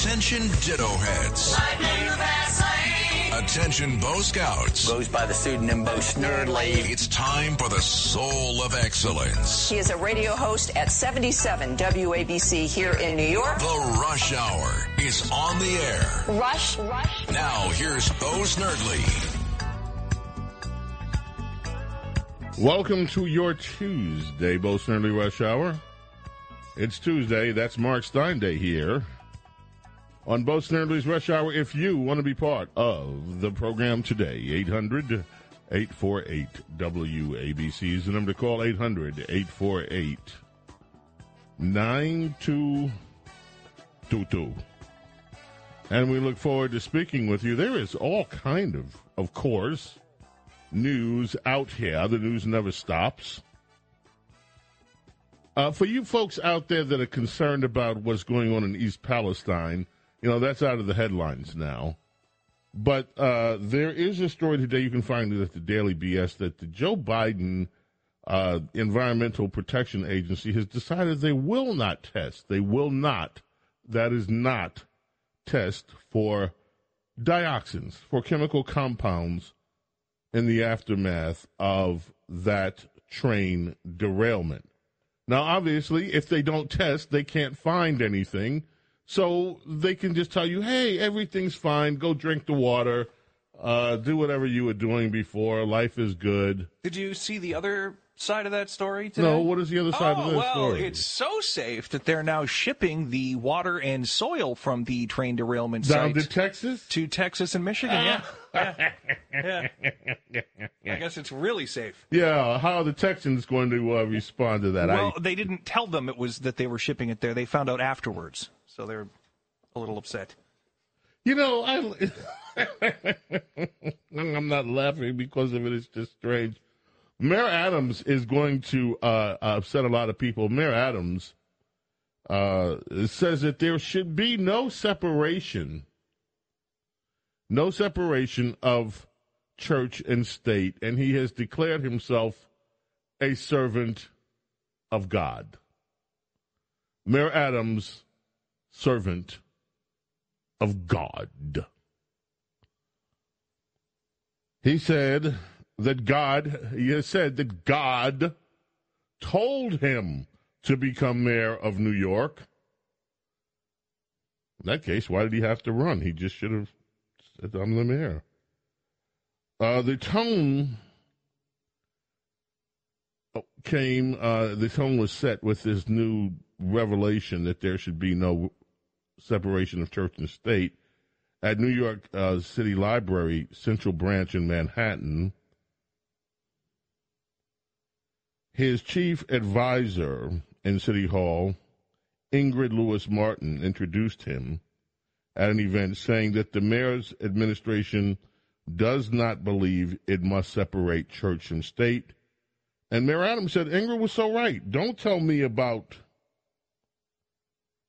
Attention Ditto Heads. Attention Bo Scouts. Goes by the pseudonym Bo Snerdley. It's time for the soul of excellence. He is a radio host at 77 WABC here in New York. The Rush Hour is on the air. Rush, rush. Now here's Bo Snerdley. Welcome to your Tuesday, Bo Snerdley Rush Hour. It's Tuesday. That's Mark Steyn Day here on Bo Snerdley's Rush Hour. If you want to be part of the program today, 800 848 WABC is the number to call 800 848 9222. And we look forward to speaking with you. There is all kind of, of course, news out here. The news never stops. Uh, for you folks out there that are concerned about what's going on in East Palestine, you know, that's out of the headlines now. But uh, there is a story today you can find it at the Daily BS that the Joe Biden uh, Environmental Protection Agency has decided they will not test. They will not, that is not, test for dioxins, for chemical compounds in the aftermath of that train derailment. Now, obviously, if they don't test, they can't find anything. So they can just tell you, hey, everything's fine. Go drink the water. Uh, do whatever you were doing before. Life is good. Did you see the other side of that story today? No, what is the other side oh, of this well, story? it's so safe that they're now shipping the water and soil from the train derailment Down to Texas? to Texas and Michigan. Yeah. yeah. yeah. I guess it's really safe. Yeah, how are the Texans going to uh, respond to that? Well, I, they didn't tell them it was that they were shipping it there. They found out afterwards, so they're a little upset. you know, I, I'm not laughing because of it. It's just strange. Mayor Adams is going to uh, upset a lot of people. Mayor Adams uh, says that there should be no separation, no separation of church and state, and he has declared himself a servant of God. Mayor Adams, servant of God. He said that God, he has said that God told him to become mayor of New York. In that case, why did he have to run? He just should have said, I'm the mayor. Uh, the tone came, uh, the tone was set with this new revelation that there should be no separation of church and state at New York uh, City Library Central Branch in Manhattan. His chief advisor in City Hall, Ingrid Lewis Martin, introduced him at an event saying that the mayor's administration does not believe it must separate church and state. And Mayor Adams said, Ingrid was so right. Don't tell me about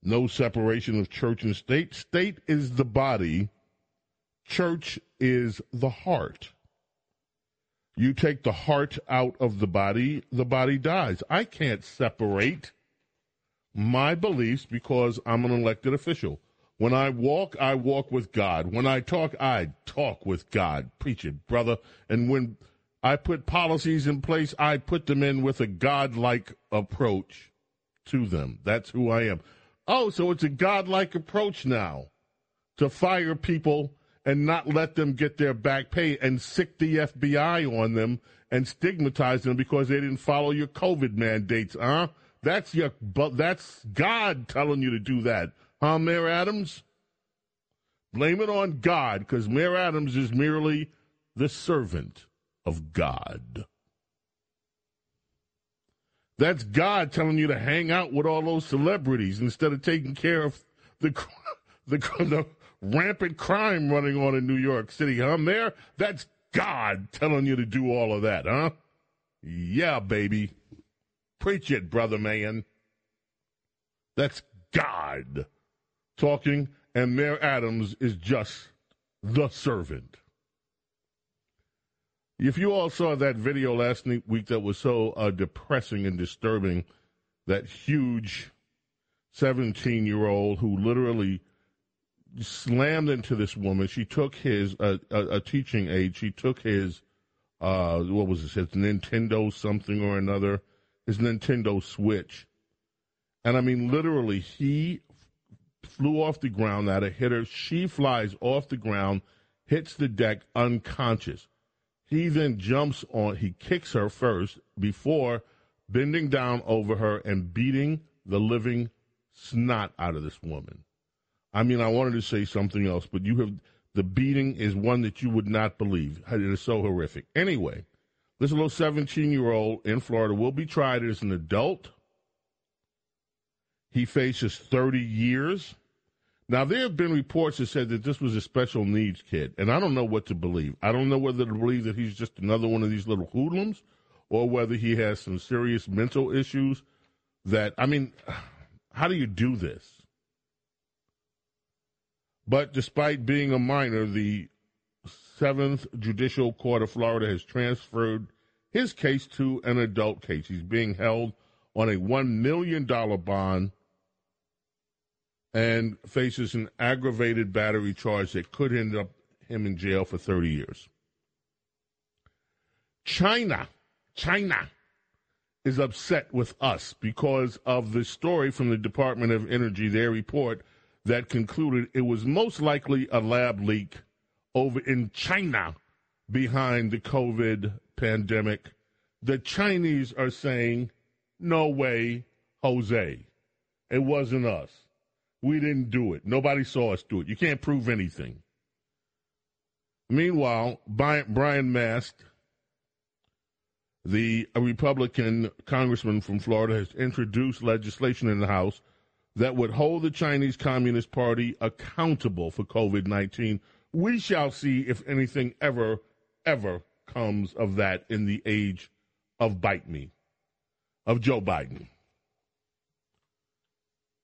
no separation of church and state. State is the body, church is the heart. You take the heart out of the body, the body dies. I can't separate my beliefs because I'm an elected official. When I walk, I walk with God. When I talk, I talk with God. Preach it, brother. And when I put policies in place, I put them in with a God-like approach to them. That's who I am. Oh, so it's a godlike approach now to fire people and not let them get their back pay and sick the FBI on them and stigmatize them because they didn't follow your COVID mandates, huh? That's your, but that's God telling you to do that, huh, Mayor Adams? Blame it on God because Mayor Adams is merely the servant of God. That's God telling you to hang out with all those celebrities instead of taking care of the the, the rampant crime running on in New York City, huh, Mayor? That's God telling you to do all of that, huh? Yeah, baby. Preach it, brother man. That's God talking, and Mayor Adams is just the servant. If you all saw that video last week that was so uh, depressing and disturbing, that huge 17 year old who literally slammed into this woman. She took his uh, a, a, teaching aid. She took his uh, what was this? His Nintendo something or another. His Nintendo Switch, and I mean literally, he flew off the ground at a hitter. She flies off the ground, hits the deck unconscious. He then jumps on. He kicks her first before bending down over her and beating the living snot out of this woman. I mean, I wanted to say something else, but you have the beating is one that you would not believe. It is so horrific. Anyway, this little 17 year old in Florida will be tried as an adult. He faces 30 years. Now, there have been reports that said that this was a special needs kid, and I don't know what to believe. I don't know whether to believe that he's just another one of these little hoodlums or whether he has some serious mental issues that, I mean, how do you do this? But despite being a minor, the Seventh Judicial Court of Florida has transferred his case to an adult case. He's being held on a $1 million bond and faces an aggravated battery charge that could end up him in jail for 30 years. China, China is upset with us because of the story from the Department of Energy, their report that concluded it was most likely a lab leak over in China behind the COVID pandemic. The Chinese are saying, no way, Jose. It wasn't us. We didn't do it. Nobody saw us do it. You can't prove anything. Meanwhile, Brian Mast, the Republican congressman from Florida, has introduced legislation in the House that would hold the Chinese Communist Party accountable for COVID 19. We shall see if anything ever, ever comes of that in the age of bite me, of Joe Biden.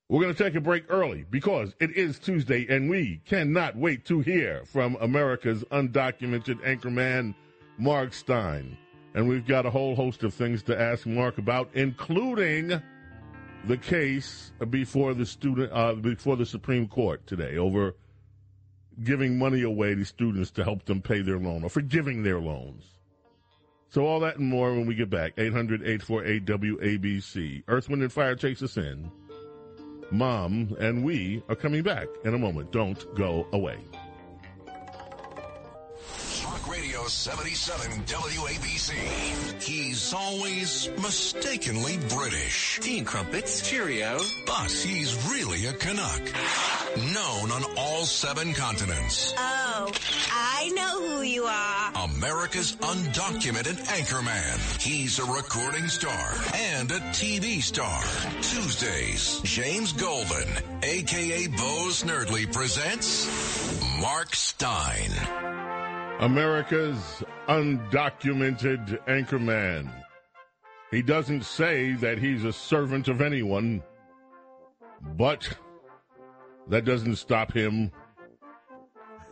We're going to take a break early because it is Tuesday and we cannot wait to hear from America's undocumented anchorman, Mark Steyn. And we've got a whole host of things to ask Mark about, including the case before the student uh, before the Supreme Court today over giving money away to students to help them pay their loan or forgiving their loans. So all that and more when we get back. 800-848-WABC. Earth, Wind, and Fire takes us in. Mom and we are coming back in a moment. Don't go away. 77 WABC. He's always mistakenly British. Tea crumpets. Cheerio. But he's really a Canuck. Known on all seven continents. Oh, I know who you are. America's undocumented anchorman. He's a recording star and a TV star. Tuesdays, James Golden, aka Bo Snerdley, presents Mark Steyn. America's undocumented anchorman. He doesn't say that he's a servant of anyone, but that doesn't stop him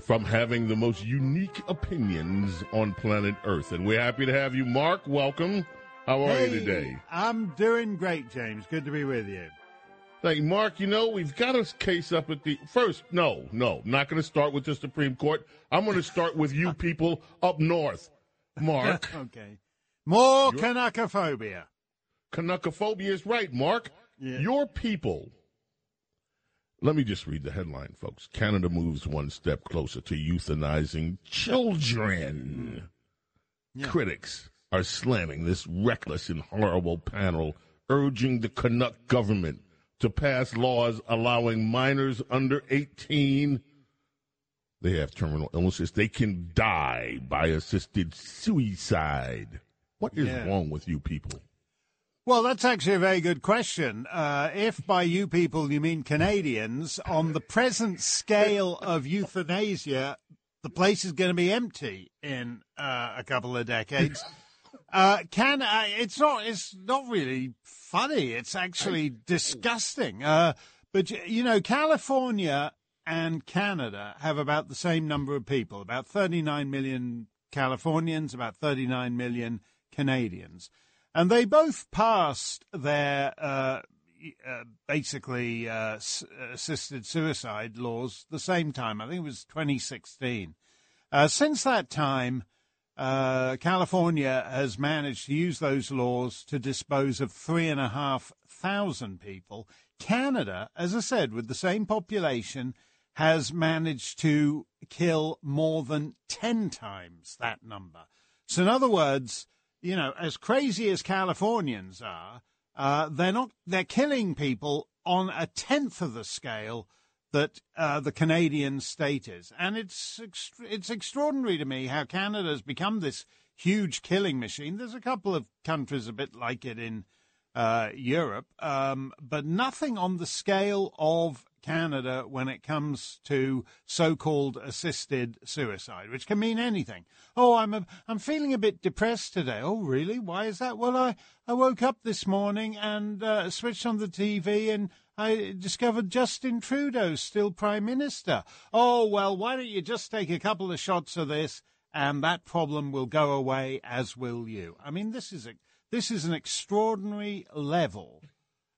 from having the most unique opinions on planet Earth. And we're happy to have you, Mark. Welcome. How are hey, you today? I'm doing great, James. Good to be with you. You, Mark. You know, we've got a case up at the first. No, no, not going to start with the Supreme Court. I'm going to start with you people up north, Mark. okay. More Canuckophobia. Canuckophobia is right, Mark. Yeah. Your people. Let me just read the headline, folks. Canada moves one step closer to euthanizing children. Yeah. Critics are slamming this reckless and horrible panel, urging the Canuck government to pass laws allowing minors under 18 they have terminal illnesses. They can die by assisted suicide. What is Yeah. wrong with you people? Well, that's actually a very good question. Uh, if by you people you mean Canadians, on the present scale of euthanasia, the place is going to be empty in uh, a couple of decades. Uh, can it's not it's not really funny. It's actually disgusting. Uh, but you know, California and Canada have about the same number of people, about 39 million Californians, about 39 million Canadians. And they both passed their uh, uh, basically uh, s- assisted suicide laws the same time. I think it was 2016. Uh, since that time, uh, California has managed to use those laws to dispose of three and a half thousand people. Canada, as I said, with the same population, has managed to kill more than 10 times that number. So, in other words, you know, as crazy as Californians are, uh, they're not, they're killing people on a tenth of the scale that uh, the Canadian state is. And it's, ext- it's extraordinary to me how Canada has become this huge killing machine. There's a couple of countries a bit like it in uh, Europe, um, but nothing on the scale of Canada when it comes to so-called assisted suicide, which can mean anything. Oh, I'm a, I'm feeling a bit depressed today. Oh, really? Why is that? Well, I, I woke up this morning and uh, switched on the TV and I discovered Justin Trudeau's still prime minister. Oh, well, why don't you just take a couple of shots of this and that problem will go away, as will you. I mean, this is a this is an extraordinary level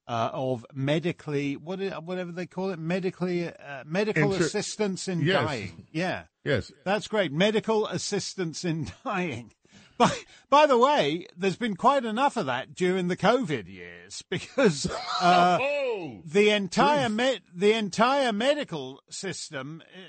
uh, of medically what i- whatever they call it medically uh, medical Inter- assistance in Yes. dying. Yeah, Yes. that's great. Medical assistance in dying. By, by the way, there's been quite enough of that during the COVID years because uh, oh, the entire me- the entire medical system, uh,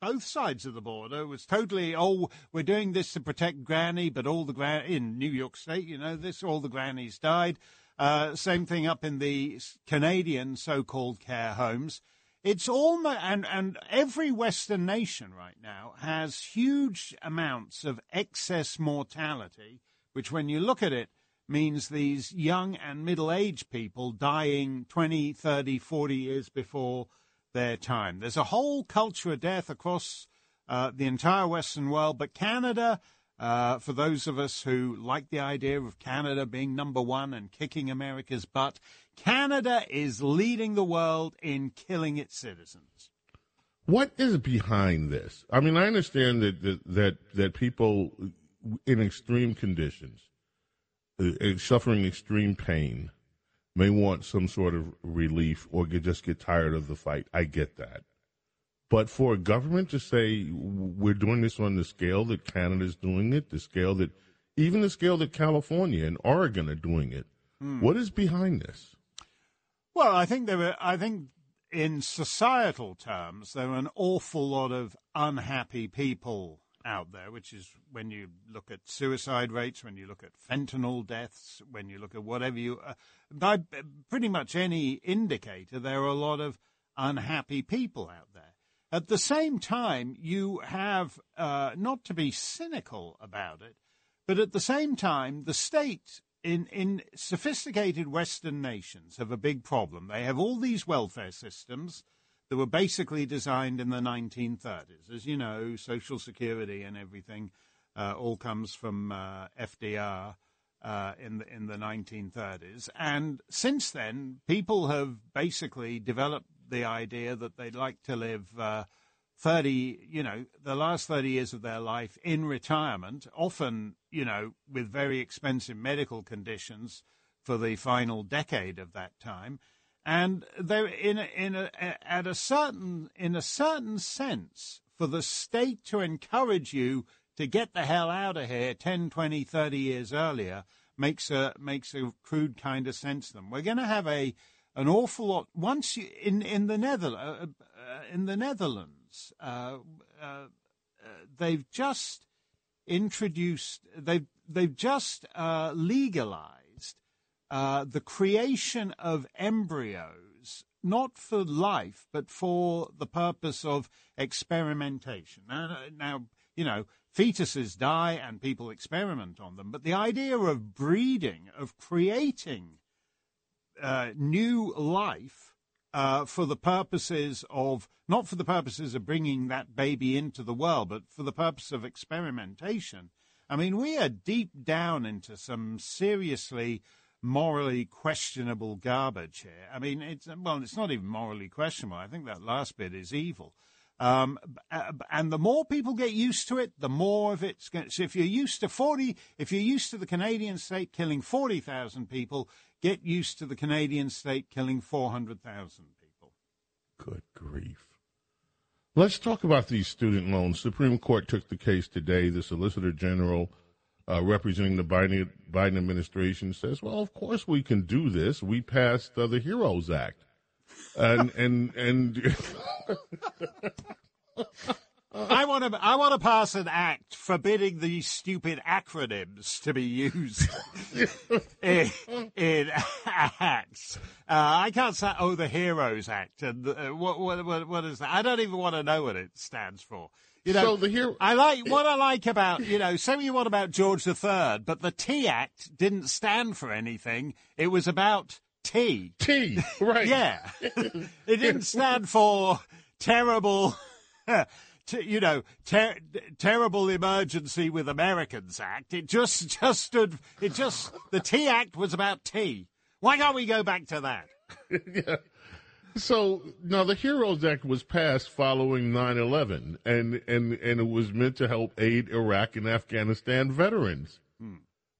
both sides of the border, was totally oh we're doing this to protect Granny, but all the gran in New York State, you know, this all the grannies died. Uh, same thing up in the Canadian so-called care homes. It's almost and and every Western nation right now has huge amounts of excess mortality, which when you look at it means these young and middle-aged people dying 20, 30, 40 years before their time. There's a whole culture of death across uh, the entire Western world, but Canada, uh, for those of us who like the idea of Canada being number one and kicking America's butt, Canada is leading the world in killing its citizens. What is behind this? I mean, I understand that that that, that people in extreme conditions, uh, uh, suffering extreme pain, may want some sort of relief or get, just get tired of the fight. I get that. But for a government to say we're doing this on the scale that Canada's doing it, the scale that even the scale that California and Oregon are doing it, what is behind this? Well, I think there were. I think in societal terms, there are an awful lot of unhappy people out there. Which is when you look at suicide rates, when you look at fentanyl deaths, when you look at whatever you, uh, by pretty much any indicator, there are a lot of unhappy people out there. At the same time, you have uh, not to be cynical about it, but at the same time, the state in, in sophisticated Western nations have a big problem. They have all these welfare systems that were basically designed in the 1930s. As you know, Social Security and everything uh, all comes from uh, FDR uh, in the in the 1930s. And since then, people have basically developed the idea that they'd like to live. Uh, 30, you know, the last 30 years of their life in retirement, often, you know, with very expensive medical conditions for the final decade of that time. And they're in a, in a, at a certain, in a certain sense, for the state to encourage you to get the hell out of here 10, 20, 30 years earlier makes a, makes a crude kind of sense to them. We're going to have a, an awful lot once you, in, in the Netherlands, uh, uh, in the Netherlands, uh, uh, uh, they've just introduced they've they've just legalized the creation of embryos not for life, but for the purpose of experimentation. Now, now, you know, fetuses die and people experiment on them, but the idea of breeding, of creating uh, new life uh, for the purposes of, not for the purposes of bringing that baby into the world, but for the purpose of experimentation. I mean, we are deep down into some seriously morally questionable garbage here. I mean, it's well, it's not even morally questionable. I think that last bit is evil. Um, and the more people get used to it, the more of it's going. So if you're used to forty, if you're used to the Canadian state killing forty thousand people, get used to the Canadian state killing four hundred thousand people. Good grief! Let's talk about these student loans. Supreme Court took the case today. The Solicitor General uh, representing the Biden, Biden administration says, "Well, of course we can do this. We passed uh, the Heroes Act." and and and I want to I want to pass an act forbidding these stupid acronyms to be used in, in acts. Uh, I can't say oh the Heroes Act and uh, what, what what is that? I don't even want to know what it stands for. You know, so the hero- I like what I like about you know. Say what you want about George III, but the Tea Act didn't stand for anything. It was about tea. Tea, right. yeah. it didn't stand for terrible, you know, ter- terrible emergency with Americans Act. It just, just stood, it just, the Tea Act was about tea. Why can't we go back to that? yeah. So now the Heroes Act was passed following 9/11 and and and it was meant to help aid Iraq and Afghanistan veterans. Hmm.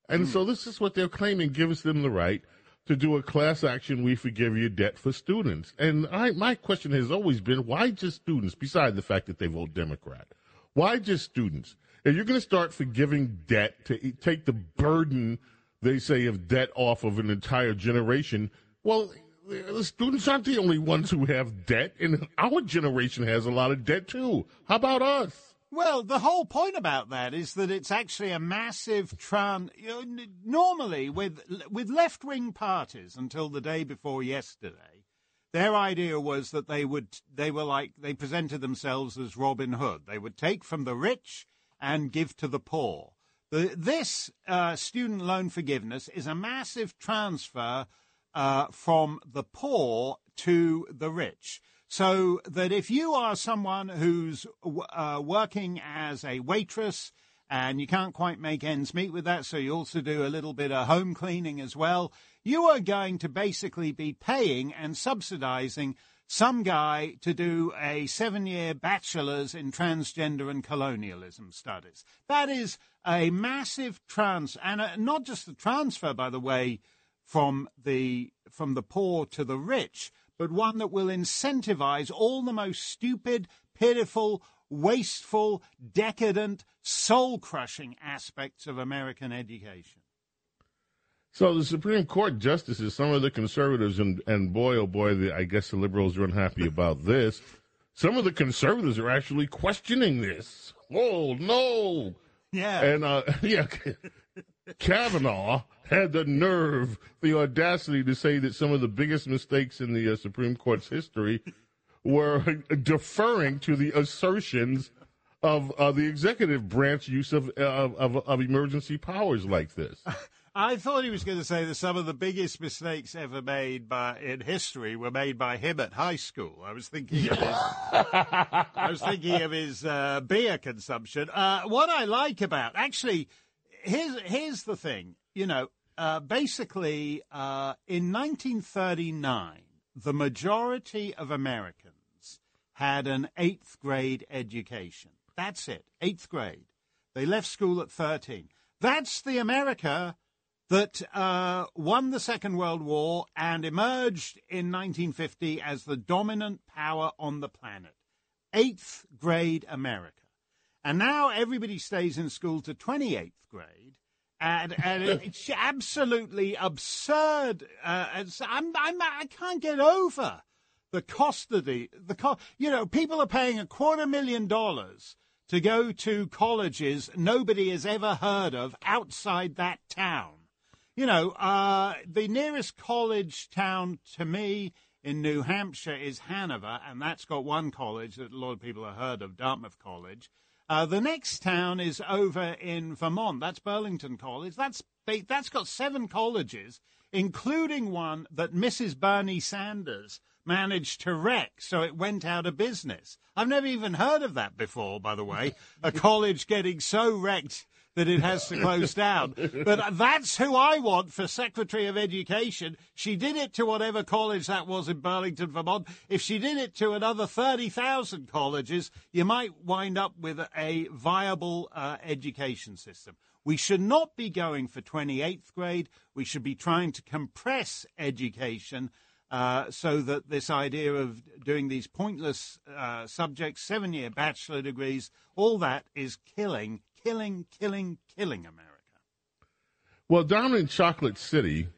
And hmm. so this is what they're claiming gives them the right to do a class action we forgive your debt for students. And I, my question has always been, why just students, besides the fact that they vote Democrat? Why just students? If you're going to start forgiving debt to take the burden, they say, of debt off of an entire generation, well, the students aren't the only ones who have debt, and our generation has a lot of debt too. How about us? Well, the whole point about that is that it's actually a massive tran. You know, normally, with with left wing parties, until the day before yesterday, their idea was that they would they were like they presented themselves as Robin Hood. They would take from the rich and give to the poor. The, this uh, student loan forgiveness is a massive transfer uh, from the poor to the rich. So that if you are someone who's uh, working as a waitress and you can't quite make ends meet with that, so you also do a little bit of home cleaning as well, you are going to basically be paying and subsidizing some guy to do a seven year bachelor's in transgender and colonialism studies. That is a massive trans, and a, not just the transfer, by the way, from the, from the poor to the rich, but one that will incentivize all the most stupid, pitiful, wasteful, decadent, soul crushing aspects of American education. So the Supreme Court justices, some of the conservatives, and, and boy, oh boy, the, I guess the liberals are unhappy about this. Some of the conservatives are actually questioning this. Oh, no. Yeah. And, uh, yeah, Kavanaugh had the nerve, the audacity to say that some of the biggest mistakes in the uh, Supreme Court's history were deferring to the assertions of uh, the executive branch use of, of, of, of emergency powers like this. I thought he was going to say that some of the biggest mistakes ever made by in history were made by him at high school. I was thinking of his, I was thinking of his uh, beer consumption. Uh, what I like about actually, here's here's the thing. You know, uh, basically, uh, in 1939, the majority of Americans had an eighth grade education. That's it, eighth grade. They left school at 13. That's the America that uh, won the Second World War and emerged in 1950 as the dominant power on the planet. Eighth grade America. And now everybody stays in school to 28th grade and, and it's absolutely absurd. Uh, I'm, I'm, I can't get over the cost of the the cost. You know, people are paying a quarter million dollars to go to colleges nobody has ever heard of outside that town. You know, uh, the nearest college town to me in New Hampshire is Hanover, and that's got one college that a lot of people have heard of, Dartmouth College. Uh, the next town is over in Vermont. That's Burlington College. That's that's got seven colleges, including one that Mrs. Bernie Sanders managed to wreck, so it went out of business. I've never even heard of that before, by the way. A college getting so wrecked that it has to close down. But that's who I want for Secretary of Education. She did it to whatever college that was in Burlington, Vermont. If she did it to another 30,000 colleges, you might wind up with a viable uh, education system. We should not be going for 28th grade. We should be trying to compress education uh, so that this idea of doing these pointless uh, subjects, seven year bachelor degrees, all that is killing killing, killing, killing America. Well, down in Chocolate City,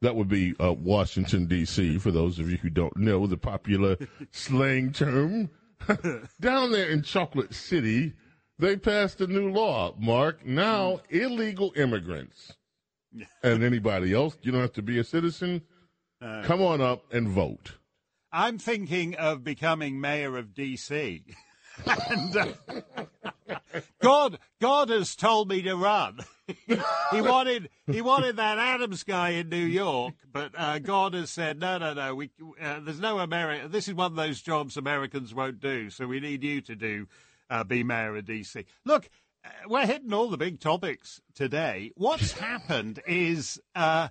that would be uh, Washington, D.C., for those of you who don't know the popular slang term. down there in Chocolate City, they passed a new law, Mark. Now, illegal immigrants and anybody else, you don't have to be a citizen, uh, come on up and vote. I'm thinking of becoming mayor of D.C. and, uh, God, God has told me to run. he wanted, he wanted that Adams guy in New York, but uh, God has said, no, no, no. We, uh, there's no America. This is one of those jobs Americans won't do. So we need you to do, uh, be mayor of DC. Look, uh, we're hitting all the big topics today. What's happened is uh,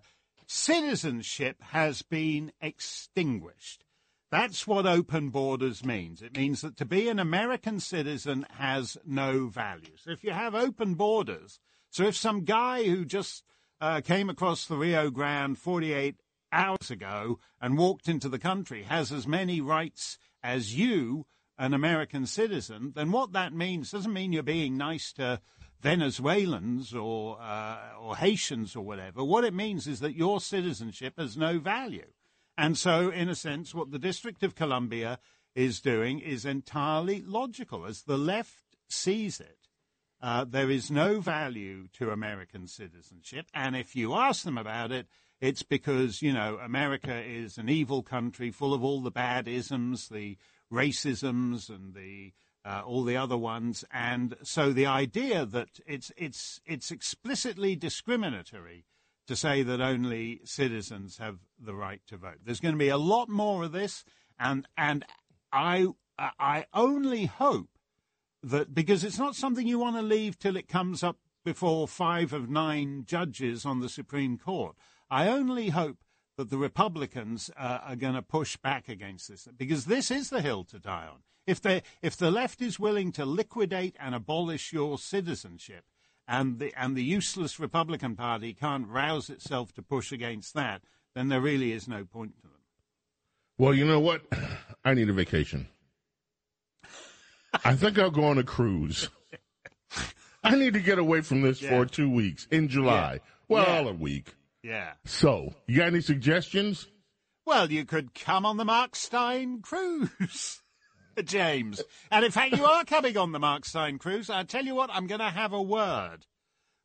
citizenship has been extinguished. That's what open borders means. It means that to be an American citizen has no value. So if you have open borders, so if some guy who just uh, came across the Rio Grande 48 hours ago and walked into the country has as many rights as you, an American citizen, then what that means doesn't mean you're being nice to Venezuelans or uh, or Haitians or whatever. What it means is that your citizenship has no value. And so, in a sense, what the District of Columbia is doing is entirely logical. As the left sees it, uh, there is no value to American citizenship. And if you ask them about it, it's because, you know, America is an evil country full of all the bad isms, the racisms, and the uh, all the other ones. And so the idea that it's, it's, it's explicitly discriminatory to say that only citizens have the right to vote. There's going to be a lot more of this, and and I I only hope that because it's not something you want to leave till it comes up before five of nine judges on the Supreme Court. I only hope that the Republicans uh, are going to push back against this because this is the hill to die on. If they if the left is willing to liquidate and abolish your citizenship, and the and the useless Republican Party can't rouse itself to push against that, then there really is no point to them. Well, you know what? I need a vacation. I think I'll go on a cruise. I need to get away from this yeah. for two weeks in July. Yeah. Well, yeah. a week. Yeah. So, you got any suggestions? Well, you could come on the Mark Steyn cruise. James. And in fact, you are coming on the Mark Steyn cruise. I tell you what, I'm going to have a word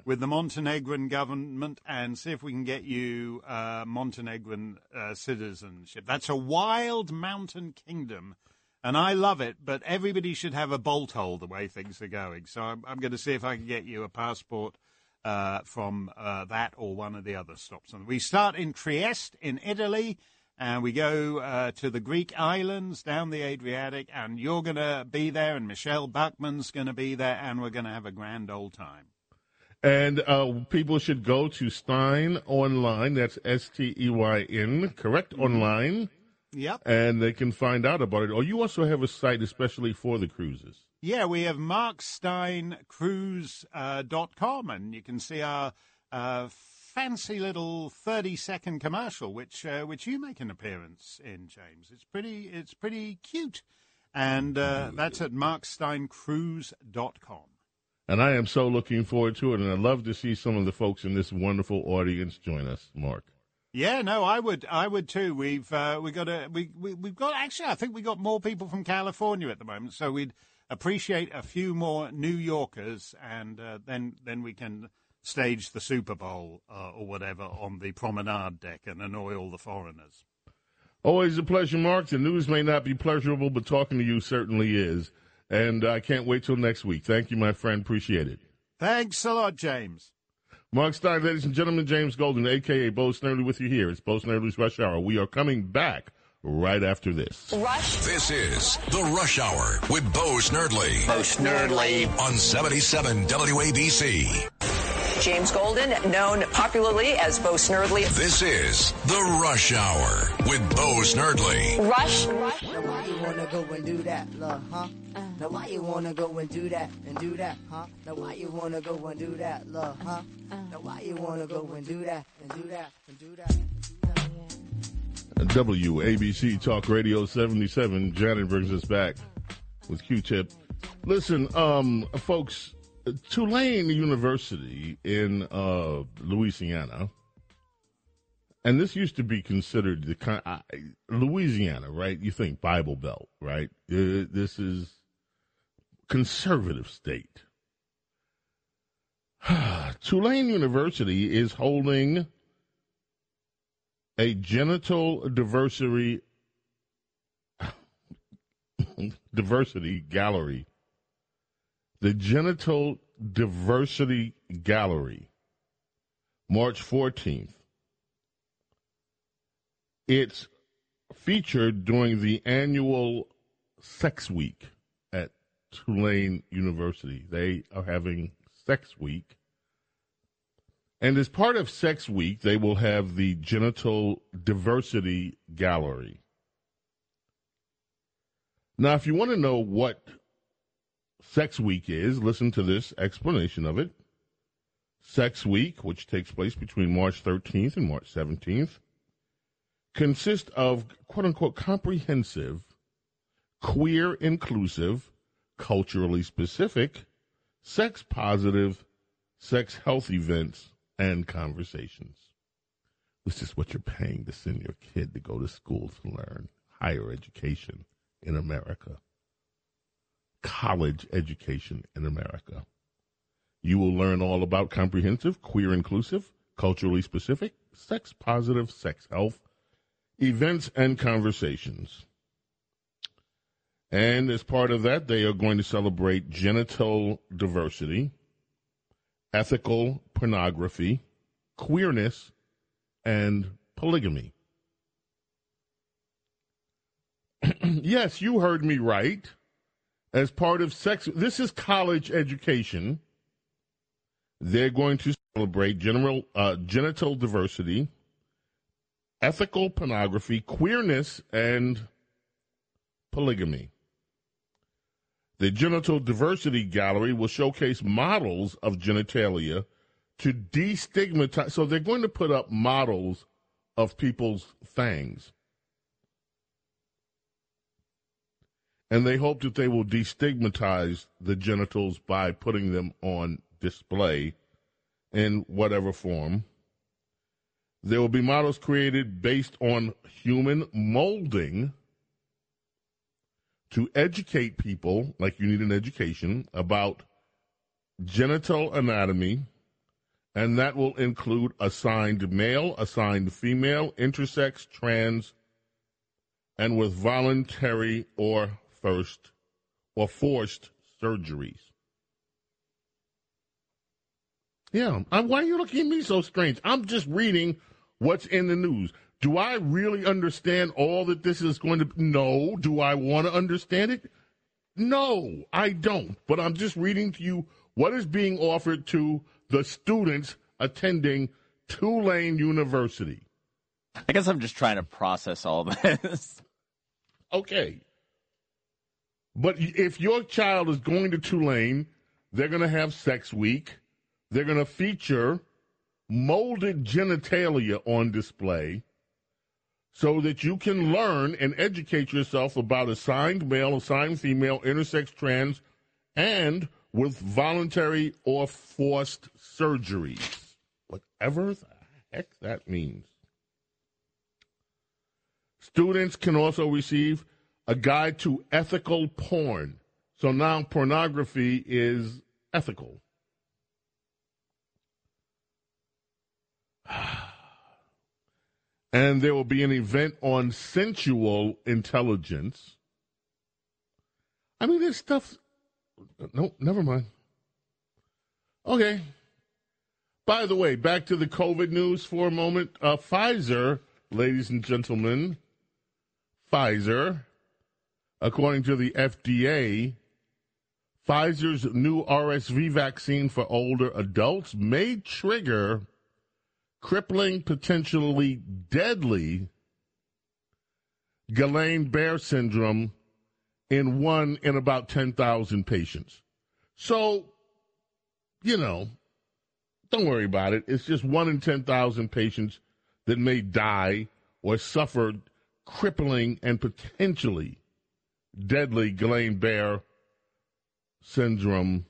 with the Montenegrin government and see if we can get you uh, Montenegrin uh, citizenship. That's a wild mountain kingdom, and I love it. But everybody should have a bolt hole the way things are going. So I'm, I'm going to see if I can get you a passport. Uh, from uh, that or one of the other stops. And we start in Trieste in Italy, and we go uh, to the Greek islands down the Adriatic, and you're going to be there, and Michele Bachmann's going to be there, and we're going to have a grand old time. And uh, people should go to Steyn Online. That's S T E Y N, correct? Mm-hmm. Online. Yep. And they can find out about it. Or you also have a site especially for the cruises. Yeah, we have marksteyncruise.com, uh, and you can see our uh, fancy little thirty-second commercial, which uh, which you make an appearance in, James. It's pretty it's pretty cute, and uh, that's at marksteyncruise.com. And I am so looking forward to it, and I'd love to see some of the folks in this wonderful audience join us, Mark. Yeah, no, I would, I would too. We've uh, we got a we, we we've got actually, I think we got more people from California at the moment, so we'd appreciate a few more New Yorkers, and uh, then then we can stage the Super Bowl uh, or whatever on the promenade deck and annoy all the foreigners. Always a pleasure, Mark. The news may not be pleasurable, but talking to you certainly is. And I can't wait till next week. Thank you, my friend. Appreciate it. Thanks a lot, James. Mark Steyn, ladies and gentlemen, James Golden, a.k.a. Bo Snerdley, with you here. It's Bo Snerdley's Rush Hour. We are coming back right after this. Rush. This is The Rush Hour with Bo Snerdley Bo Snerdley. on 77 WABC. James Golden, known popularly as Bo Snerdley. This is The Rush Hour with Bo Snerdley. Rush. Now why you wanna go and do that, love, huh? Now why you wanna go and do that and do that, huh? Now why you wanna go and do that, love, huh? Now why you wanna go and do that and do that and do that? And do that? WABC Talk Radio 77. Janet brings us back with Q-Tip. Listen, um, folks, Tulane University in uh, Louisiana, and this used to be considered the kind Louisiana, right? You think Bible Belt, right? Uh, this is conservative state. Tulane University is holding a genital diversity diversity gallery. The Genital Diversity Gallery, March 14th. It's featured during the annual Sex Week at Tulane University. They are having Sex Week. And as part of Sex Week, they will have the Genital Diversity Gallery. Now, if you want to know what Sex Week is, listen to this explanation of it. Sex Week, which takes place between March 13th and March 17th, consists of quote unquote comprehensive, queer inclusive, culturally specific, sex positive, sex health events and conversations. This is what you're paying to send your kid to go to school to learn higher education in America. College education in America. You will learn all about comprehensive, queer inclusive, culturally specific, sex positive, sex health, events and conversations. And as part of that, they are going to celebrate genital diversity, ethical pornography, queerness, and polygamy. yes, you heard me right. As part of sex, this is college education. They're going to celebrate general uh, genital diversity, ethical pornography, queerness, and polygamy. The Genital Diversity Gallery will showcase models of genitalia to destigmatize. So they're going to put up models of people's fangs. And they hope that they will destigmatize the genitals by putting them on display in whatever form. There will be models created based on human molding to educate people, like you need an education, about genital anatomy, and that will include assigned male, assigned female, intersex, trans, and with voluntary or first or forced surgeries. Yeah, I, why are you looking at me so strange? I'm just reading what's in the news. Do I really understand all that this is going to? No. Do I want to understand it? No, I don't. But I'm just reading to you what is being offered to the students attending Tulane University. I guess I'm just trying to process all this. Okay. But if your child is going to Tulane, they're going to have sex week. They're going to feature molded genitalia on display so that you can learn and educate yourself about assigned male, assigned female, intersex, trans, and with voluntary or forced surgeries. Whatever the heck that means. Students can also receive a guide to ethical porn. So now pornography is ethical. And there will be an event on sensual intelligence. I mean, there's stuff. No, never mind. Okay. By the way, back to the COVID news for a moment. Uh, Pfizer, ladies and gentlemen, Pfizer, according to the FDA, Pfizer's new RSV vaccine for older adults may trigger crippling, potentially deadly Guillain-Barré syndrome in one in about 10,000 patients. So, you know, don't worry about it. It's just one in 10,000 patients that may die or suffer crippling and potentially deadly Guillain-Barré syndrome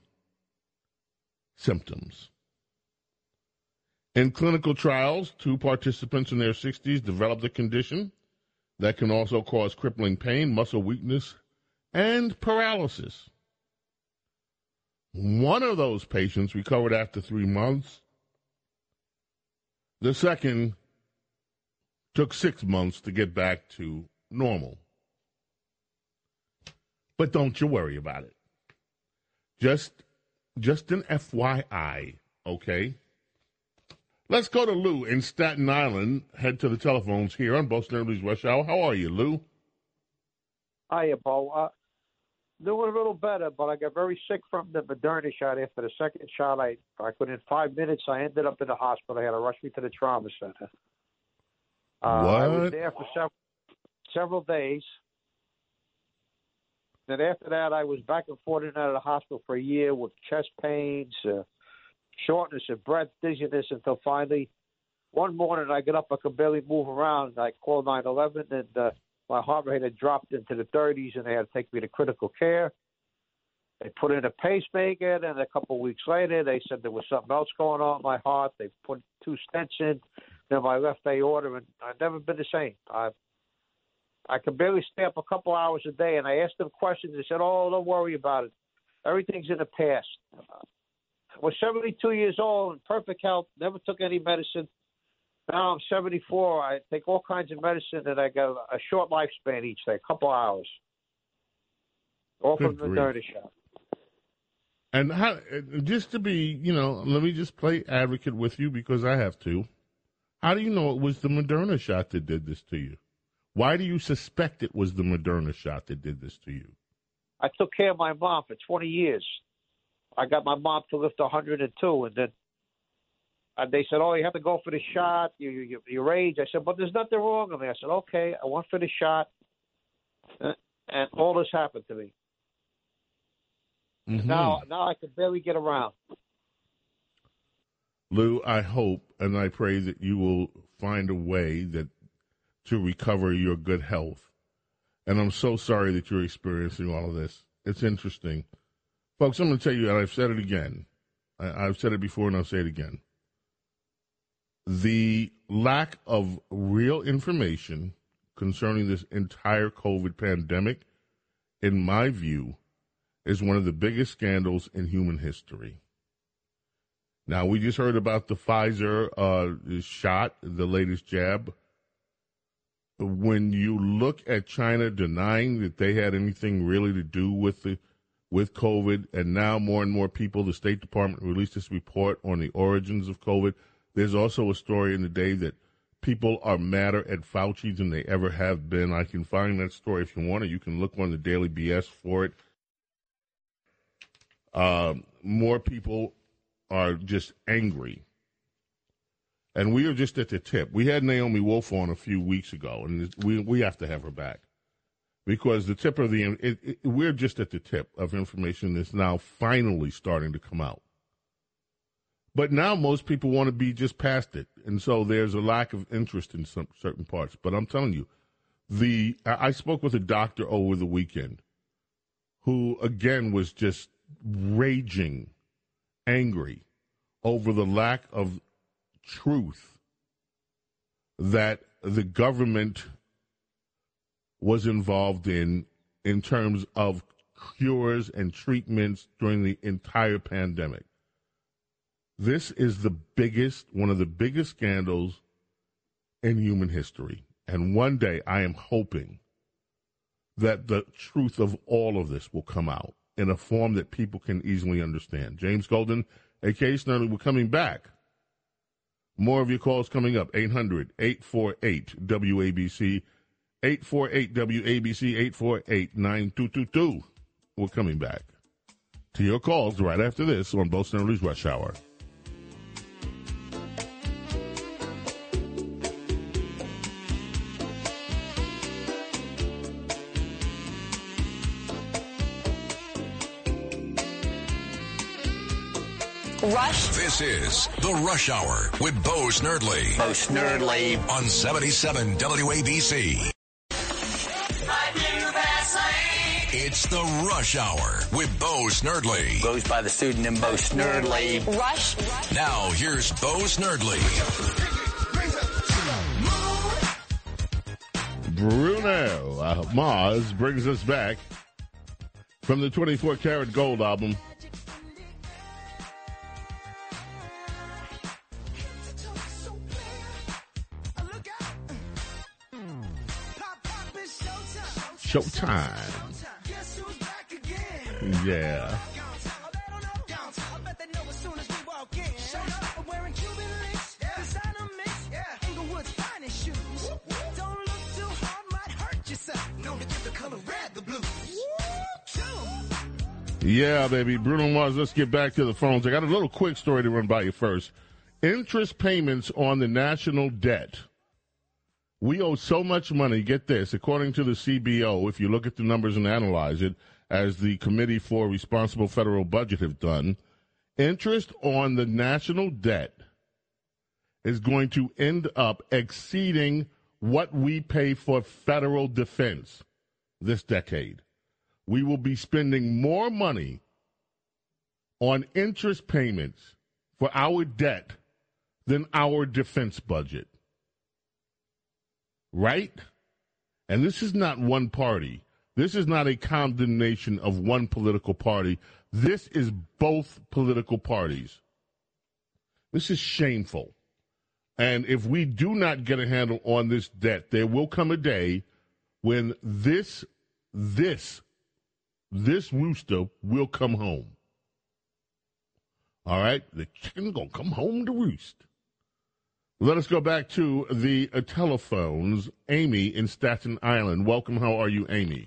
symptoms. In clinical trials, two participants in their 60s developed a condition that can also cause crippling pain, muscle weakness, and paralysis. One of those patients recovered after three months. The second took six months to get back to normal. But don't you worry about it. Just just an FYI, okay? Let's go to Lou in Staten Island. Head to the telephones here on Bo Snerdley's Rush Hour. How are you, Lou? Hiya, Bo. Uh, doing a little better, but I got very sick from the Moderna shot. After the second shot, I, I within five minutes, I ended up in the hospital. They had to rush me to the trauma center. Uh, I was there for several several days. Then after that, I was back and forth and out of the hospital for a year with chest pains, uh, shortness of breath, dizziness, until finally, one morning I got up, I could barely move around. I called 911, and uh, my heart rate had dropped into the 30s, and they had to take me to critical care. They put in a pacemaker, and a couple of weeks later, they said there was something else going on in my heart. They put two stents in, then my left aorta, and I've never been the same. I I could barely stay up a couple hours a day, and I asked them questions. They said, "Oh, don't worry about it. Everything's in the past." I was 72 years old in perfect health, never took any medicine. Now I'm 74. I take all kinds of medicine, and I got a short lifespan each day, a couple hours. All from the. Moderna shot. And how, just to be, you know, let me just play advocate with you because I have to. How do you know it was the Moderna shot that did this to you? Why do you suspect it was the Moderna shot that did this to you? I took care of my mom for 20 years. I got my mom to lift 102, and then uh, they said, "Oh, you have to go for the shot. You, you, you, your age." I said, "But there's nothing wrong with me." I said, "Okay, I went for the shot," and all this happened to me. Mhm. Now, now I can barely get around. Lou, I hope and I pray that you will find a way that to recover your good health. And I'm so sorry that you're experiencing all of this. It's interesting. Folks, I'm going to tell you, and I've said it again. I, I've said it before and I'll say it again. The lack of real information concerning this entire COVID pandemic, in my view, is one of the biggest scandals in human history. Now, we just heard about the Pfizer uh, shot, the latest jab. When you look at China denying that they had anything really to do with the with COVID, and now more and more people, the State Department released this report on the origins of COVID. There's also a story in the day that people are madder at Fauci than they ever have been. I can find that story if you want it. You can look on the Daily BS for it. Um, more people are just angry. And we are just at the tip. We had Naomi Wolf on a few weeks ago, and we we have to have her back because the tip of the it, it, we're just at the tip of information that's now finally starting to come out. But now most people want to be just past it, and so there's a lack of interest in some certain parts. But I'm telling you, the I I spoke with a doctor over the weekend, who again was just raging, angry over the lack of truth that the government was involved in in terms of cures and treatments during the entire pandemic. This is the biggest, one of the biggest scandals in human history. And one day I am hoping that the truth of all of this will come out in a form that people can easily understand. James Golden, aka Snerdley, we're coming back. More of your calls coming up. 800 848 WABC. 848 WABC 848 9222. We're coming back to your calls right after this on Bo Snerdley's Rush Hour. Rush. This is The Rush Hour with Bo Snerdley. Bo Snerdley. On 77 WABC. It's The Rush Hour with Bo Snerdley. Goes by the pseudonym Bo Snerdley. Rush. Now here's Bo Snerdley. Bruno uh, Mars brings us back from the 24 Karat Gold album. Showtime. Yeah. Yeah, baby. Bruno Mars, let's get back to the phones. I got a little quick story to run by you first. Interest payments on the national debt. We owe so much money. Get this. According to the CBO, if you look at the numbers and analyze it, as the Committee for Responsible Federal Budget have done, interest on the national debt is going to end up exceeding what we pay for federal defense this decade. We will be spending more money on interest payments for our debt than our defense budget. Right? And this is not one party. This is not a condemnation of one political party. This is both political parties. This is shameful. And if we do not get a handle on this debt, there will come a day when this, this, this rooster will come home. All right? The chicken's going to come home to roost. Let us go back to the uh, telephones. Amy in Staten Island. Welcome. How are you, Amy?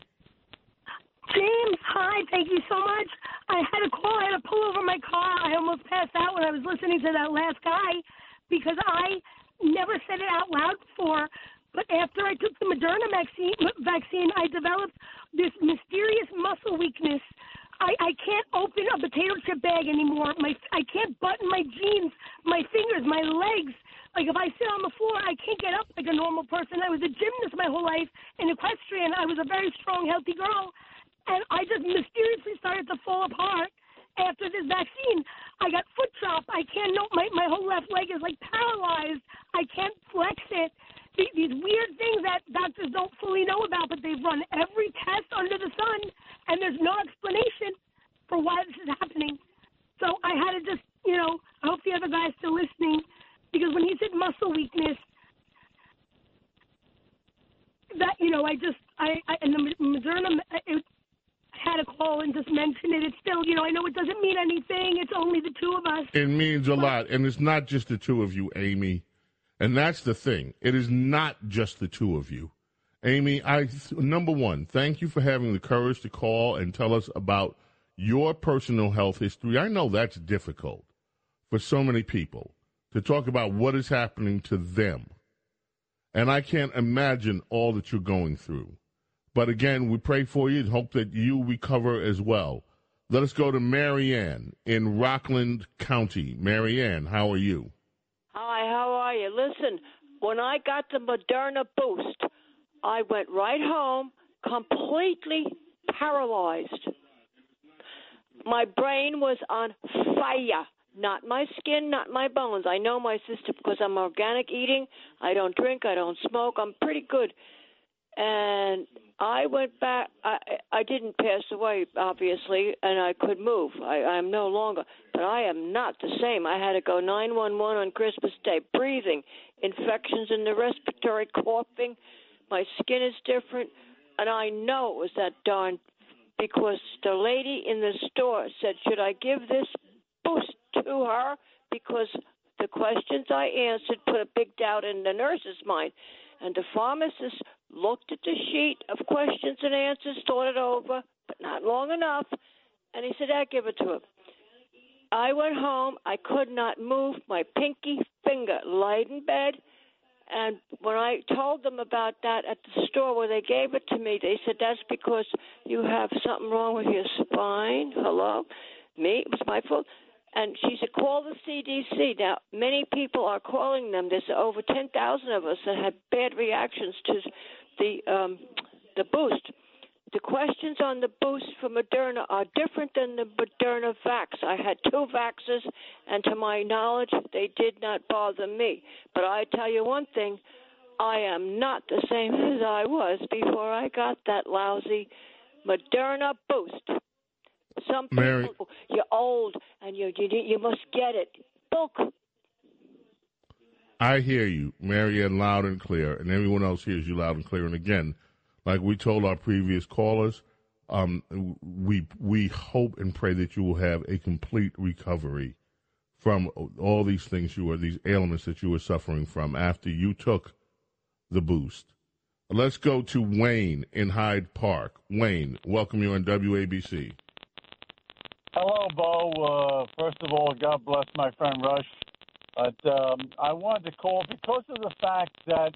James, hi. Thank you so much. I had a call. I had to pull over my car. I almost passed out when I was listening to that last guy because I never said it out loud before. But after I took the Moderna vaccine, I developed this mysterious muscle weakness. I, I can't open a potato chip bag anymore. My I can't button my jeans, my fingers, my legs. Like if I sit on the floor, I can't get up like a normal person. I was a gymnast my whole life in equestrian. I was a very strong, healthy girl, and I just mysteriously started to fall apart after this vaccine. I got foot drop. I can't know my my whole left leg is like paralyzed. I can't flex it. These, these weird things that doctors don't fully know about, but they've run every test under the sun, and there's no explanation for why this is happening. So I had to just, you know, I hope the other guy's still listening, because when he said muscle weakness, that you know, I just, I, I and the Moderna, it, had a call and just mentioned it. It's still, you know, I know it doesn't mean anything. It's only the two of us. It means a lot. And it's not just the two of you, Amy. And that's the thing. It is not just the two of you. Amy, I number one, thank you for having the courage to call and tell us about your personal health history. I know that's difficult for so many people to talk about what is happening to them. And I can't imagine all that you're going through. But again, we pray for you and hope that you recover as well. Let us go to Marianne in Rockland County. Marianne, how are you? Hi, how are you? Listen, when I got the Moderna boost, I went right home completely paralyzed. My brain was on fire. Not my skin, not my bones. I know my system because I'm organic eating. I don't drink. I don't smoke. I'm pretty good. and I went back. I I didn't pass away, obviously, and I could move. I I'm no longer, but I am not the same. I had to go 911 on Christmas Day, breathing, infections in the respiratory, coughing. My skin is different, and I know it was that darn because the lady in the store said, "Should I give this boost to her?" Because the questions I answered put a big doubt in the nurse's mind. And the pharmacist looked at the sheet of questions and answers, thought it over, but not long enough, and he said, I give it to him. I went home. I could not move my pinky finger, laid in bed. And when I told them about that at the store where they gave it to me, they said, That's because you have something wrong with your spine. Hello? Me? It was my fault. And she said, call the CDC. Now, many people are calling them. There's over 10,000 of us that had bad reactions to the um, the boost. The questions on the boost for Moderna are different than the Moderna vax. I had two vaxes, and to my knowledge, they did not bother me. But I tell you one thing I am not the same as I was before I got that lousy Moderna boost. Some people, Mary- you're old and you you you must get it. Look, I hear you, Marianne, loud and clear, and everyone else hears you loud and clear. And again, like we told our previous callers, um, we we hope and pray that you will have a complete recovery from all these things you were, these ailments that you were suffering from after you took the boost. Let's go to Wayne in Hyde Park. Wayne, welcome you on WABC. Hello, Bo. Uh, first of all, God bless my friend Rush. But um, I wanted to call because of the fact that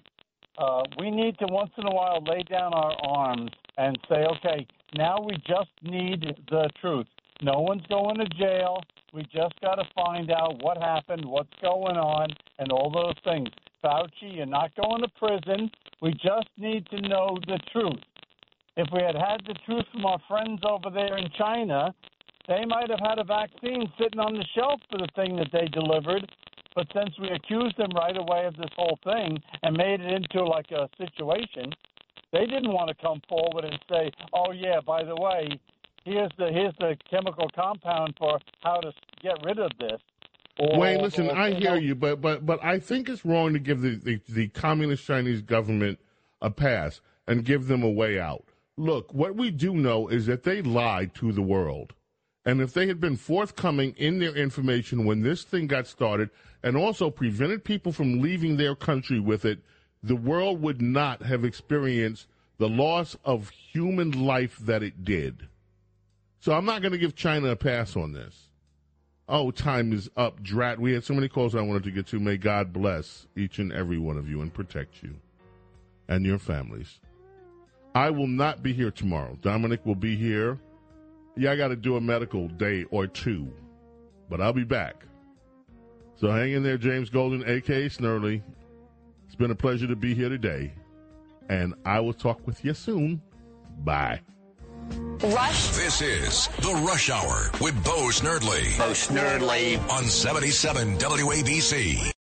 uh, we need to once in a while lay down our arms and say, okay, now we just need the truth. No one's going to jail. We just got to find out what happened, what's going on, and all those things. Fauci, you're not going to prison. We just need to know the truth. If we had had the truth from our friends over there in China, they might have had a vaccine sitting on the shelf for the thing that they delivered. But since we accused them right away of this whole thing and made it into like a situation, they didn't want to come forward and say, "Oh yeah, by the way, here's the here's the chemical compound for how to get rid of this." Or- Wayne, listen, or, I you hear know, you, but but but I think it's wrong to give the, the, the communist Chinese government a pass and give them a way out. Look, what we do know is that they lied to the world. And if they had been forthcoming in their information when this thing got started and also prevented people from leaving their country with it, the world would not have experienced the loss of human life that it did. So I'm not going to give China a pass on this. Oh, time is up, Drat. We had so many calls I wanted to get to. May God bless each and every one of you and protect you and your families. I will not be here tomorrow. Dominic will be here. Yeah, I got to do a medical day or two, but I'll be back. So hang in there, James Golden, aka Snerdley. It's been a pleasure to be here today, and I will talk with you soon. Bye. Rush. This is the Rush Hour with Bo Snerdley. Bo Snerdley. On 77 WABC.